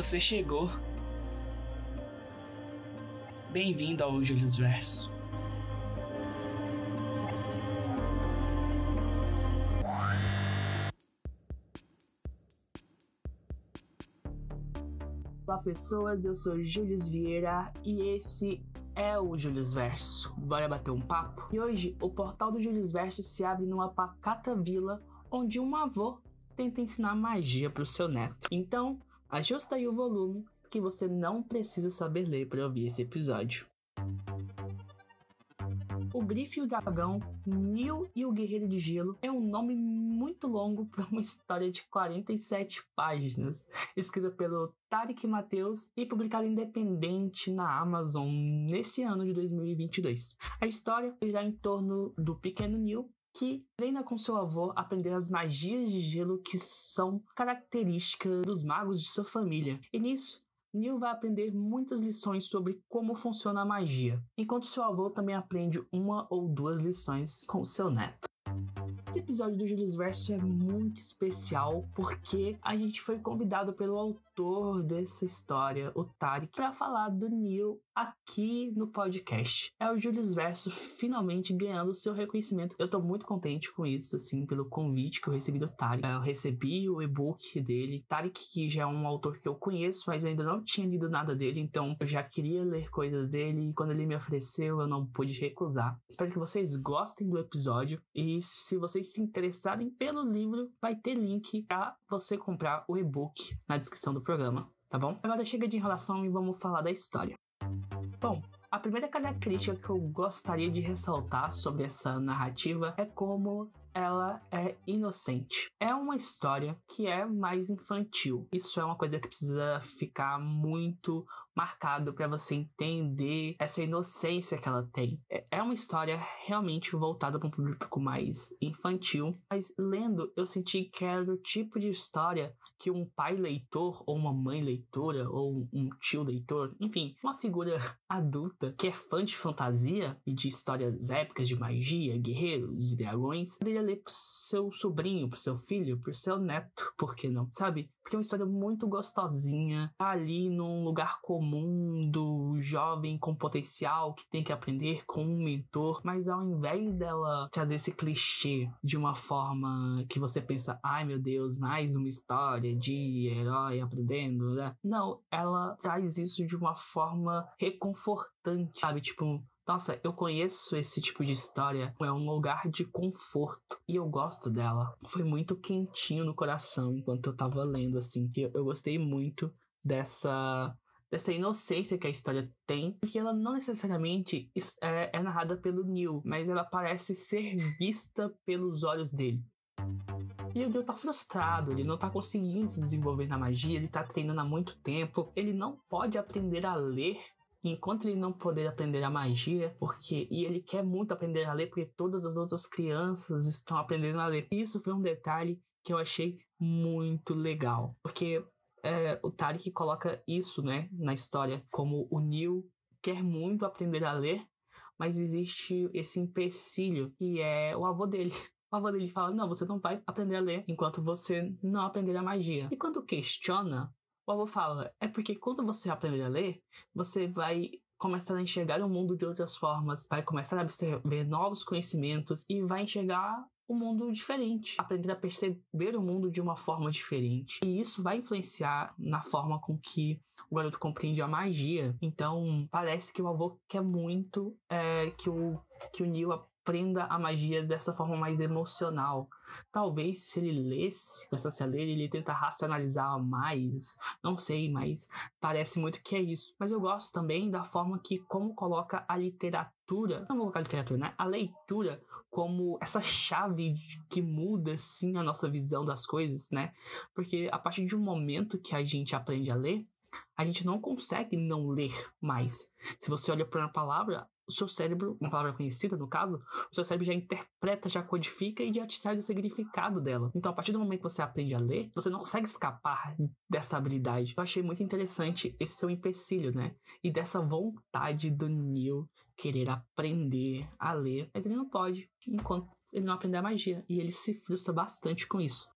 Você chegou. Bem-vindo ao Julius Verso. Olá pessoas, eu sou Julius Vieira e esse é o Julius Verso. Bora bater um papo? E hoje o portal do Julius Verso se abre numa pacata vila onde um avô tenta ensinar magia para o seu neto. Então, ajusta aí o volume que você não precisa saber ler para ouvir esse episódio. O Grife e o Dragão, Nil e o Guerreiro de Gelo é um nome muito longo para uma história de 47 páginas, escrita pelo Tarek Mateus e publicada independente na Amazon nesse ano de 2022. A história gira em torno do pequeno Nil, que treina com seu avô aprender as magias de gelo que são características dos magos de sua família. E nisso, Neil vai aprender muitas lições sobre como funciona a magia, enquanto seu avô também aprende uma ou duas lições com seu neto. Esse episódio do Julius Verso é muito especial porque a gente foi convidado pelo autor dessa história, o Tarek, para falar do Neil aqui no podcast. É o Julius Verso finalmente ganhando seu reconhecimento. Eu tô muito contente com isso, assim, pelo convite que eu recebi do Tarek. Eu recebi o e-book dele. Tarek, que já é um autor que eu conheço, mas ainda não tinha lido nada dele, então eu já queria ler coisas dele e quando ele me ofereceu, eu não pude recusar. Espero que vocês gostem do episódio e se vocês se interessarem pelo livro, vai ter link para você comprar o e-book na descrição do programa, tá bom? Agora chega de enrolação e vamos falar da história. Bom, a primeira característica que eu gostaria de ressaltar sobre essa narrativa é como ela é inocente. É uma história que é mais infantil. Isso é uma coisa que precisa ficar muito marcado para você entender essa inocência que ela tem. É, é uma história realmente voltada para um público mais infantil, mas lendo eu senti que era o tipo de história que um pai leitor ou uma mãe leitora ou um tio leitor, enfim, uma figura adulta que é fã de fantasia e de histórias épicas de magia, guerreiros e dragões, poderia ler pro seu sobrinho, pro seu filho, pro seu neto, por que não? Sabe? Porque é uma história muito gostosinha, tá ali num lugar comum do jovem com potencial que tem que aprender com um mentor, mas ao invés dela trazer esse clichê de uma forma que você pensa, ai meu Deus, mais uma história de herói aprendendo, né? Não, ela traz isso de uma forma reconfortante, sabe? Tipo, nossa, eu conheço esse tipo de história. É um lugar de conforto. E eu gosto dela. Foi muito quentinho no coração enquanto eu tava lendo, assim. Que eu gostei muito dessa dessa inocência que a história tem, porque ela não necessariamente é, é, narrada pelo Neil, mas ela parece ser vista pelos olhos dele. E o Neil tá frustrado, ele não tá conseguindo se desenvolver na magia, ele tá treinando há muito tempo, ele não pode aprender a ler enquanto ele não poder aprender a magia, porque e ele quer muito aprender a ler porque todas as outras crianças estão aprendendo a ler. Isso foi um detalhe que eu achei muito legal, porque é, o Tarek coloca isso, né, na história como o Neil quer muito aprender a ler, mas existe esse empecilho que é o avô dele. O avô dele fala: Não, você não vai aprender a ler enquanto você não aprender a magia. E quando questiona, o avô fala: é porque quando você aprender a ler, você vai começar a enxergar o mundo de outras formas, vai começar a absorver novos conhecimentos e vai enxergar um mundo diferente, aprender a perceber o mundo de uma forma diferente. E isso vai influenciar na forma com que o garoto compreende a magia. Então, parece que o avô quer muito é, que o que o Neil aprenda a magia dessa forma mais emocional. Talvez se ele lesse, começasse a ler, ele tenta racionalizar mais, não sei, mas parece muito que é isso. Mas eu gosto também da forma que como coloca a literatura, não vou colocar a literatura, né? A leitura como essa chave que muda sim a nossa visão das coisas, né? Porque a partir de um momento que a gente aprende a ler, a gente não consegue não ler mais. Se você olha para uma palavra, o seu cérebro, uma palavra conhecida no caso, o seu cérebro já interpreta, já codifica e já te traz o significado dela. Então, a partir do momento que você aprende a ler, você não consegue escapar dessa habilidade. Eu achei muito interessante esse seu empecilho, né? E dessa vontade do Neil querer aprender a ler, mas ele não pode enquanto ele não aprender a magia. E ele se frustra bastante com isso.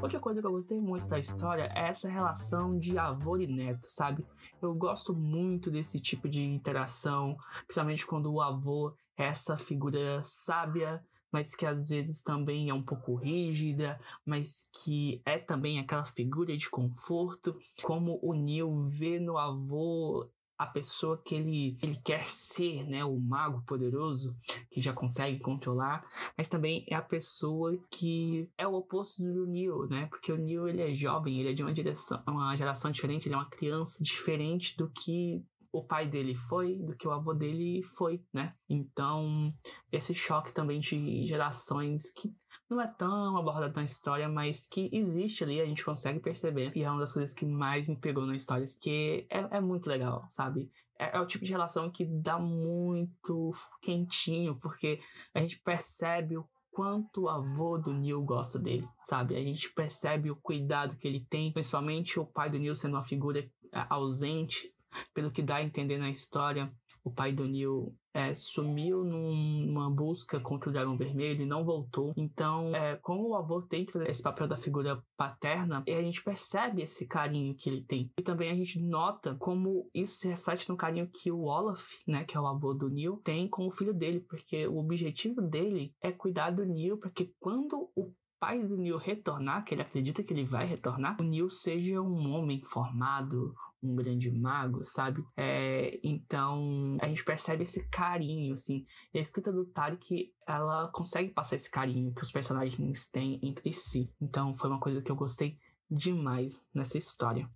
Outra coisa que eu gostei muito da história é essa relação de avô e neto, sabe? Eu gosto muito desse tipo de interação, principalmente quando o avô é essa figura sábia, mas que às vezes também é um pouco rígida, mas que é também aquela figura de conforto, como o Neil vê no avô a pessoa que ele, ele quer ser, né, o mago poderoso que já consegue controlar, mas também é a pessoa que é o oposto do Neil, né? Porque o Neil ele é jovem, ele é de uma direção, uma geração diferente, ele é uma criança diferente do que o pai dele foi, do que o avô dele foi, né? Então, esse choque também de gerações que não é tão abordado na história, mas que existe ali, a gente consegue perceber. E é uma das coisas que mais me pegou na história, que é, é muito legal, sabe? É, é, o tipo de relação que dá muito quentinho, porque a gente percebe o quanto o avô do Neil gosta dele, sabe? A gente percebe o cuidado que ele tem, principalmente o pai do Neil sendo uma figura é, ausente, pelo que dá a entender na história, o pai do Neil é, sumiu num, numa busca contra o Dragão Vermelho e não voltou. Então, é, como o avô tem esse papel da figura paterna, a gente percebe esse carinho que ele tem. E também a gente nota como isso se reflete no carinho que o Olaf, né, que é o avô do Neil, tem com o filho dele, porque o objetivo dele é cuidar do Neil para que quando o pai do Neil retornar, que ele acredita que ele vai retornar, o Neil seja um homem formado, um grande mago, sabe? É, então a gente percebe esse carinho, assim. E a escrita do Tarek, ela consegue passar esse carinho que os personagens têm entre si. Então foi uma coisa que eu gostei demais nessa história.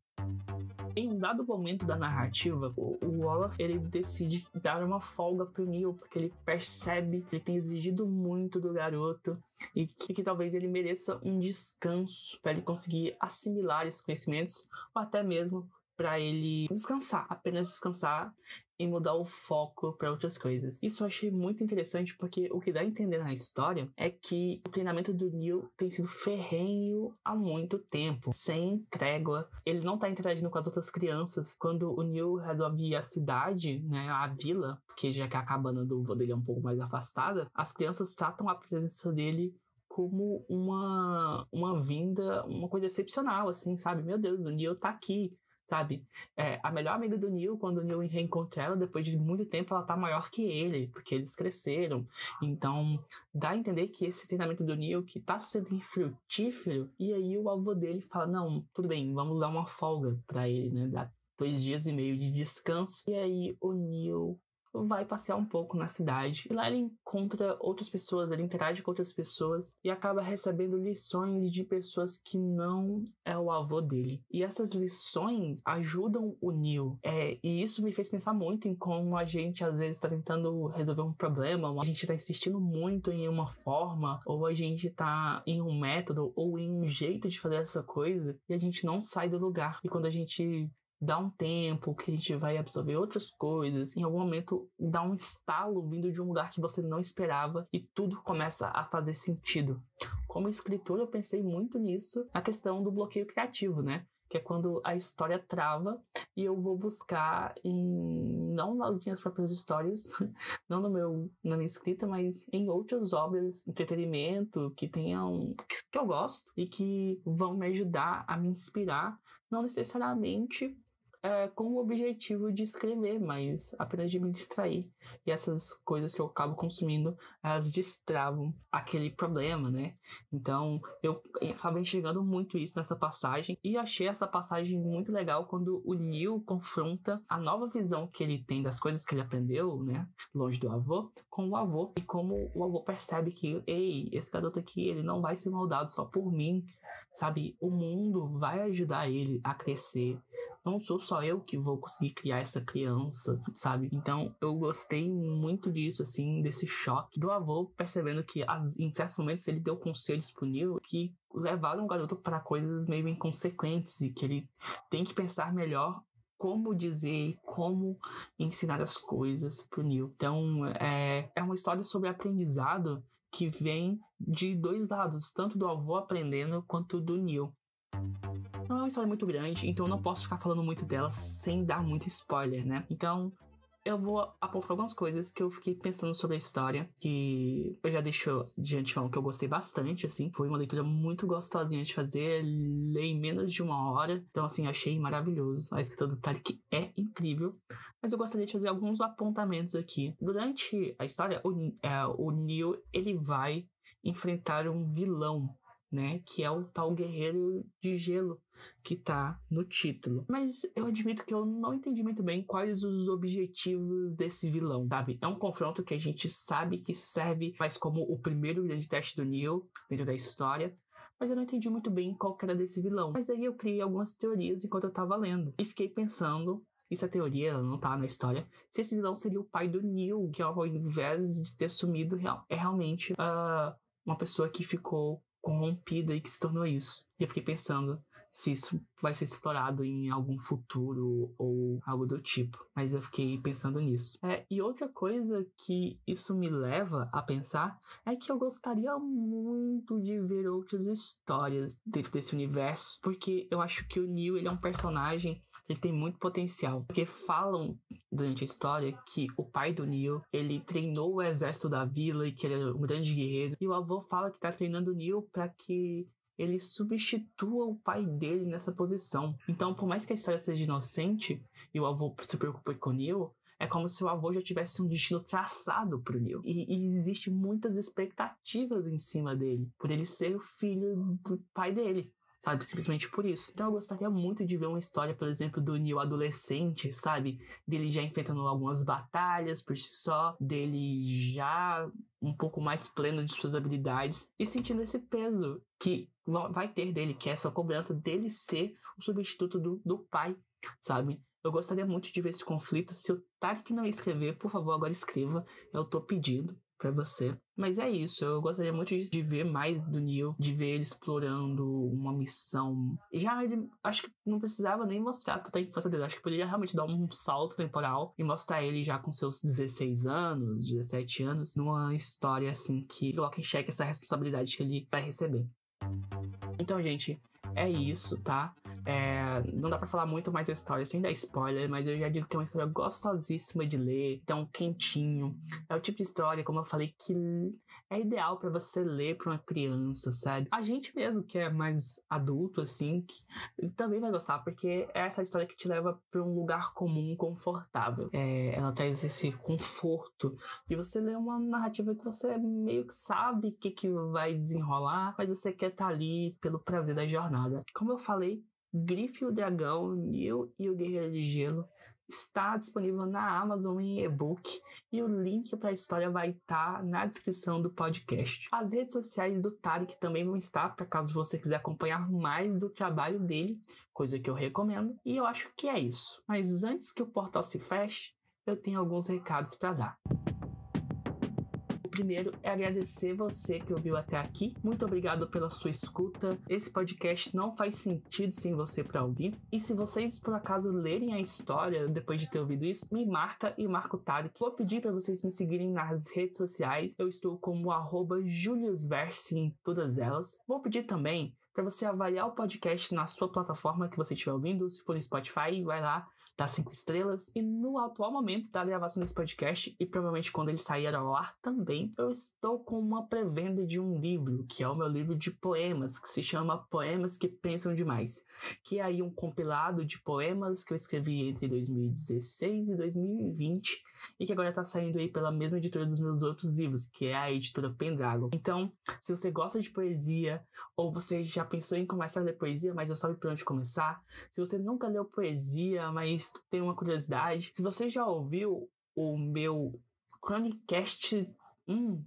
Em um dado momento da narrativa, o, Olaf ele decide dar uma folga pro Neil, porque ele percebe que ele tem exigido muito do garoto e que, que talvez ele mereça um descanso para ele conseguir assimilar esses conhecimentos ou até mesmo para ele descansar, apenas descansar e mudar o foco para outras coisas. Isso eu achei muito interessante porque o que dá a entender na história é que o treinamento do Neil tem sido ferrenho há muito tempo, sem trégua. Ele não tá interagindo com as outras crianças. Quando o Neil resolve ir à cidade, né, a vila, porque já que a cabana do vô dele é um pouco mais afastada, as crianças tratam a presença dele como uma, uma vinda, uma coisa excepcional, assim, sabe? Meu Deus, o Neil tá aqui sabe? É, a melhor amiga do Neil, quando o Neil reencontra ela, depois de muito tempo, ela tá maior que ele, porque eles cresceram. Então, dá a entender que esse treinamento do Neil, que tá sendo infrutífero, e aí o avô dele fala, não, tudo bem, vamos dar uma folga para ele, né? Dá dois dias e meio de descanso. E aí o Neil vai passear um pouco na cidade. E lá ele encontra outras pessoas, ele interage com outras pessoas e acaba recebendo lições de pessoas que não é o avô dele. E essas lições ajudam o Neil. É, e isso me fez pensar muito em como a gente às vezes está tentando resolver um problema, a gente está insistindo muito em uma forma, ou a gente está em um método, ou em um jeito de fazer essa coisa, e a gente não sai do lugar. E quando a gente dá um tempo que a gente vai absorver outras coisas, em algum momento dá um estalo vindo de um lugar que você não esperava e tudo começa a fazer sentido. Como escritor, eu pensei muito nisso, na questão do bloqueio criativo, né? Que é quando a história trava e eu vou buscar em não nas minhas próprias histórias, não no meu na minha escrita, mas em outras obras, entretenimento que tenham que, que eu gosto e que vão me ajudar a me inspirar, não necessariamente é, com o objetivo de escrever, mas apenas de me distrair. E essas coisas que eu acabo consumindo, elas destravam aquele problema, né? Então, eu acabo enxergando muito isso nessa passagem e achei essa passagem muito legal quando o Neil confronta a nova visão que ele tem das coisas que ele aprendeu, né? Longe do avô, com o avô. E como o avô percebe que, ei, esse garoto aqui, ele não vai ser moldado só por mim, sabe? O mundo vai ajudar ele a crescer. Não sou só eu que vou conseguir criar essa criança, sabe? Então eu gostei muito disso, assim, desse choque do avô percebendo que as, em certos momentos ele deu conselhos pro Neil que levaram o garoto para coisas meio inconsequentes e que ele tem que pensar melhor como dizer, como ensinar as coisas pro Neil. Então, é, é uma história sobre aprendizado que vem de dois lados, tanto do avô aprendendo quanto do Neil. Não é uma história muito grande, então eu não posso ficar falando muito dela sem dar muito spoiler, né? Então, eu vou apontar algumas coisas que eu fiquei pensando sobre a história, que eu já deixo de antemão que eu gostei bastante, assim. Foi uma leitura muito gostosinha de fazer, leio em menos de uma hora. Então, assim, achei maravilhoso. A escrita do Tariq é incrível. Mas eu gostaria de fazer alguns apontamentos aqui. Durante a história, o, é, o Neil, ele vai enfrentar um vilão né? Que é o tal guerreiro de gelo que tá no título. Mas eu admito que eu não entendi muito bem quais os objetivos desse vilão, sabe? É um confronto que a gente sabe que serve mais como o primeiro grande teste do Neil dentro da história. Mas eu não entendi muito bem qual era desse vilão. Mas aí eu criei algumas teorias enquanto eu tava lendo. E fiquei pensando isso é teoria, não tá na história. Se esse vilão seria o pai do Neil, que ao invés de ter sumido, é realmente uh, uma pessoa que ficou corrompida e que se tornou isso. E eu fiquei pensando se isso vai ser explorado em algum futuro ou algo do tipo. Mas eu fiquei pensando nisso. É, e outra coisa que isso me leva a pensar é que eu gostaria muito de ver outras histórias dentro desse universo, porque eu acho que o Neil ele é um personagem ele tem muito potencial, porque falam durante a história que o pai do Neil, ele treinou o exército da vila e que ele era um grande guerreiro, e o avô fala que tá treinando o Neil para que ele substitua o pai dele nessa posição. Então, por mais que a história seja inocente e o avô se preocupe com o Neil, é como se o avô já tivesse um destino traçado pro Neil. E, e existe muitas expectativas em cima dele, por ele ser o filho do pai dele sabe? Simplesmente por isso. Então eu gostaria muito de ver uma história, por exemplo, do Neil adolescente, sabe? Dele já enfrentando algumas batalhas por si só, dele já um pouco mais pleno de suas habilidades e sentindo esse peso que vai ter dele, que é essa cobrança dele ser o substituto do, do pai, sabe? Eu gostaria muito de ver esse conflito. Se o Tarek não escrever, por favor, agora escreva. Eu tô pedindo para você. Mas é isso, eu gostaria muito de ver mais do Neil, de ver ele explorando uma missão. Já ele, acho que não precisava nem mostrar toda a infância dele, acho que poderia realmente dar um salto temporal e mostrar ele já com seus 16 anos, 17 anos, numa história assim que coloca em xeque essa responsabilidade que ele vai receber. Então, gente, é isso, tá? É, não dá para falar muito mais da história sem dar spoiler, mas eu já digo que é uma história gostosíssima de ler, então quentinho. É o tipo de história, como eu falei, que é ideal para você ler para uma criança, sabe? A gente mesmo que é mais adulto assim, que também vai gostar, porque é aquela história que te leva para um lugar comum, confortável. É, ela traz esse conforto e você lê uma narrativa que você meio que sabe o que, que vai desenrolar, mas você quer estar tá ali pelo prazer da jornada. Como eu falei, Grife o Dragão, Neil e o Guerreiro de Gelo está disponível na Amazon em e-book e o link para a história vai estar tá na descrição do podcast. As redes sociais do Tarek também vão estar para caso você quiser acompanhar mais do trabalho dele, coisa que eu recomendo. E eu acho que é isso. Mas antes que o portal se feche, eu tenho alguns recados para dar primeiro é agradecer você que ouviu até aqui. Muito obrigado pela sua escuta. Esse podcast não faz sentido sem você para ouvir. E se vocês por acaso lerem a história depois de ter ouvido isso, me marca e marca o Tarek. Vou pedir para vocês me seguirem nas redes sociais. Eu estou como @juliusverse em todas elas. Vou pedir também para você avaliar o podcast na sua plataforma que você estiver ouvindo. Se for no Spotify, vai lá, das cinco estrelas. E no atual momento da gravação desse podcast, e provavelmente quando ele sair ao ar também, eu estou com uma pré-venda de um livro, que é o meu livro de poemas, que se chama Poemas que Pensam Demais, que é aí um compilado de poemas que eu escrevi entre 2016 e 2020 e que agora está saindo aí pela mesma editora dos meus outros livros, que é a editora Pendragon. Então, se você gosta de poesia ou você já pensou em começar a ler poesia, mas não sabe por onde começar, se você nunca leu poesia, mas tem uma curiosidade, se você já ouviu o meu Chronicast 1,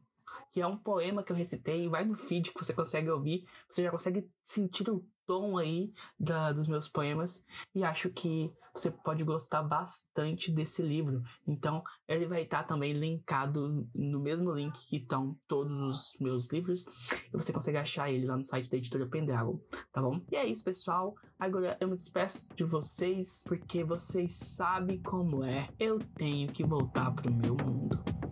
que é um poema que eu recitei, vai no feed que você consegue ouvir, você já consegue sentir o tom aí da, dos meus poemas e acho que você pode gostar bastante desse livro. Então, ele vai estar também linkado no mesmo link que estão todos os meus livros e você consegue achar ele lá no site da editora Pendragon, tá bom? E é isso, pessoal. Agora eu me despeço de vocês porque vocês sabem como é. Eu tenho que voltar pro meu mundo.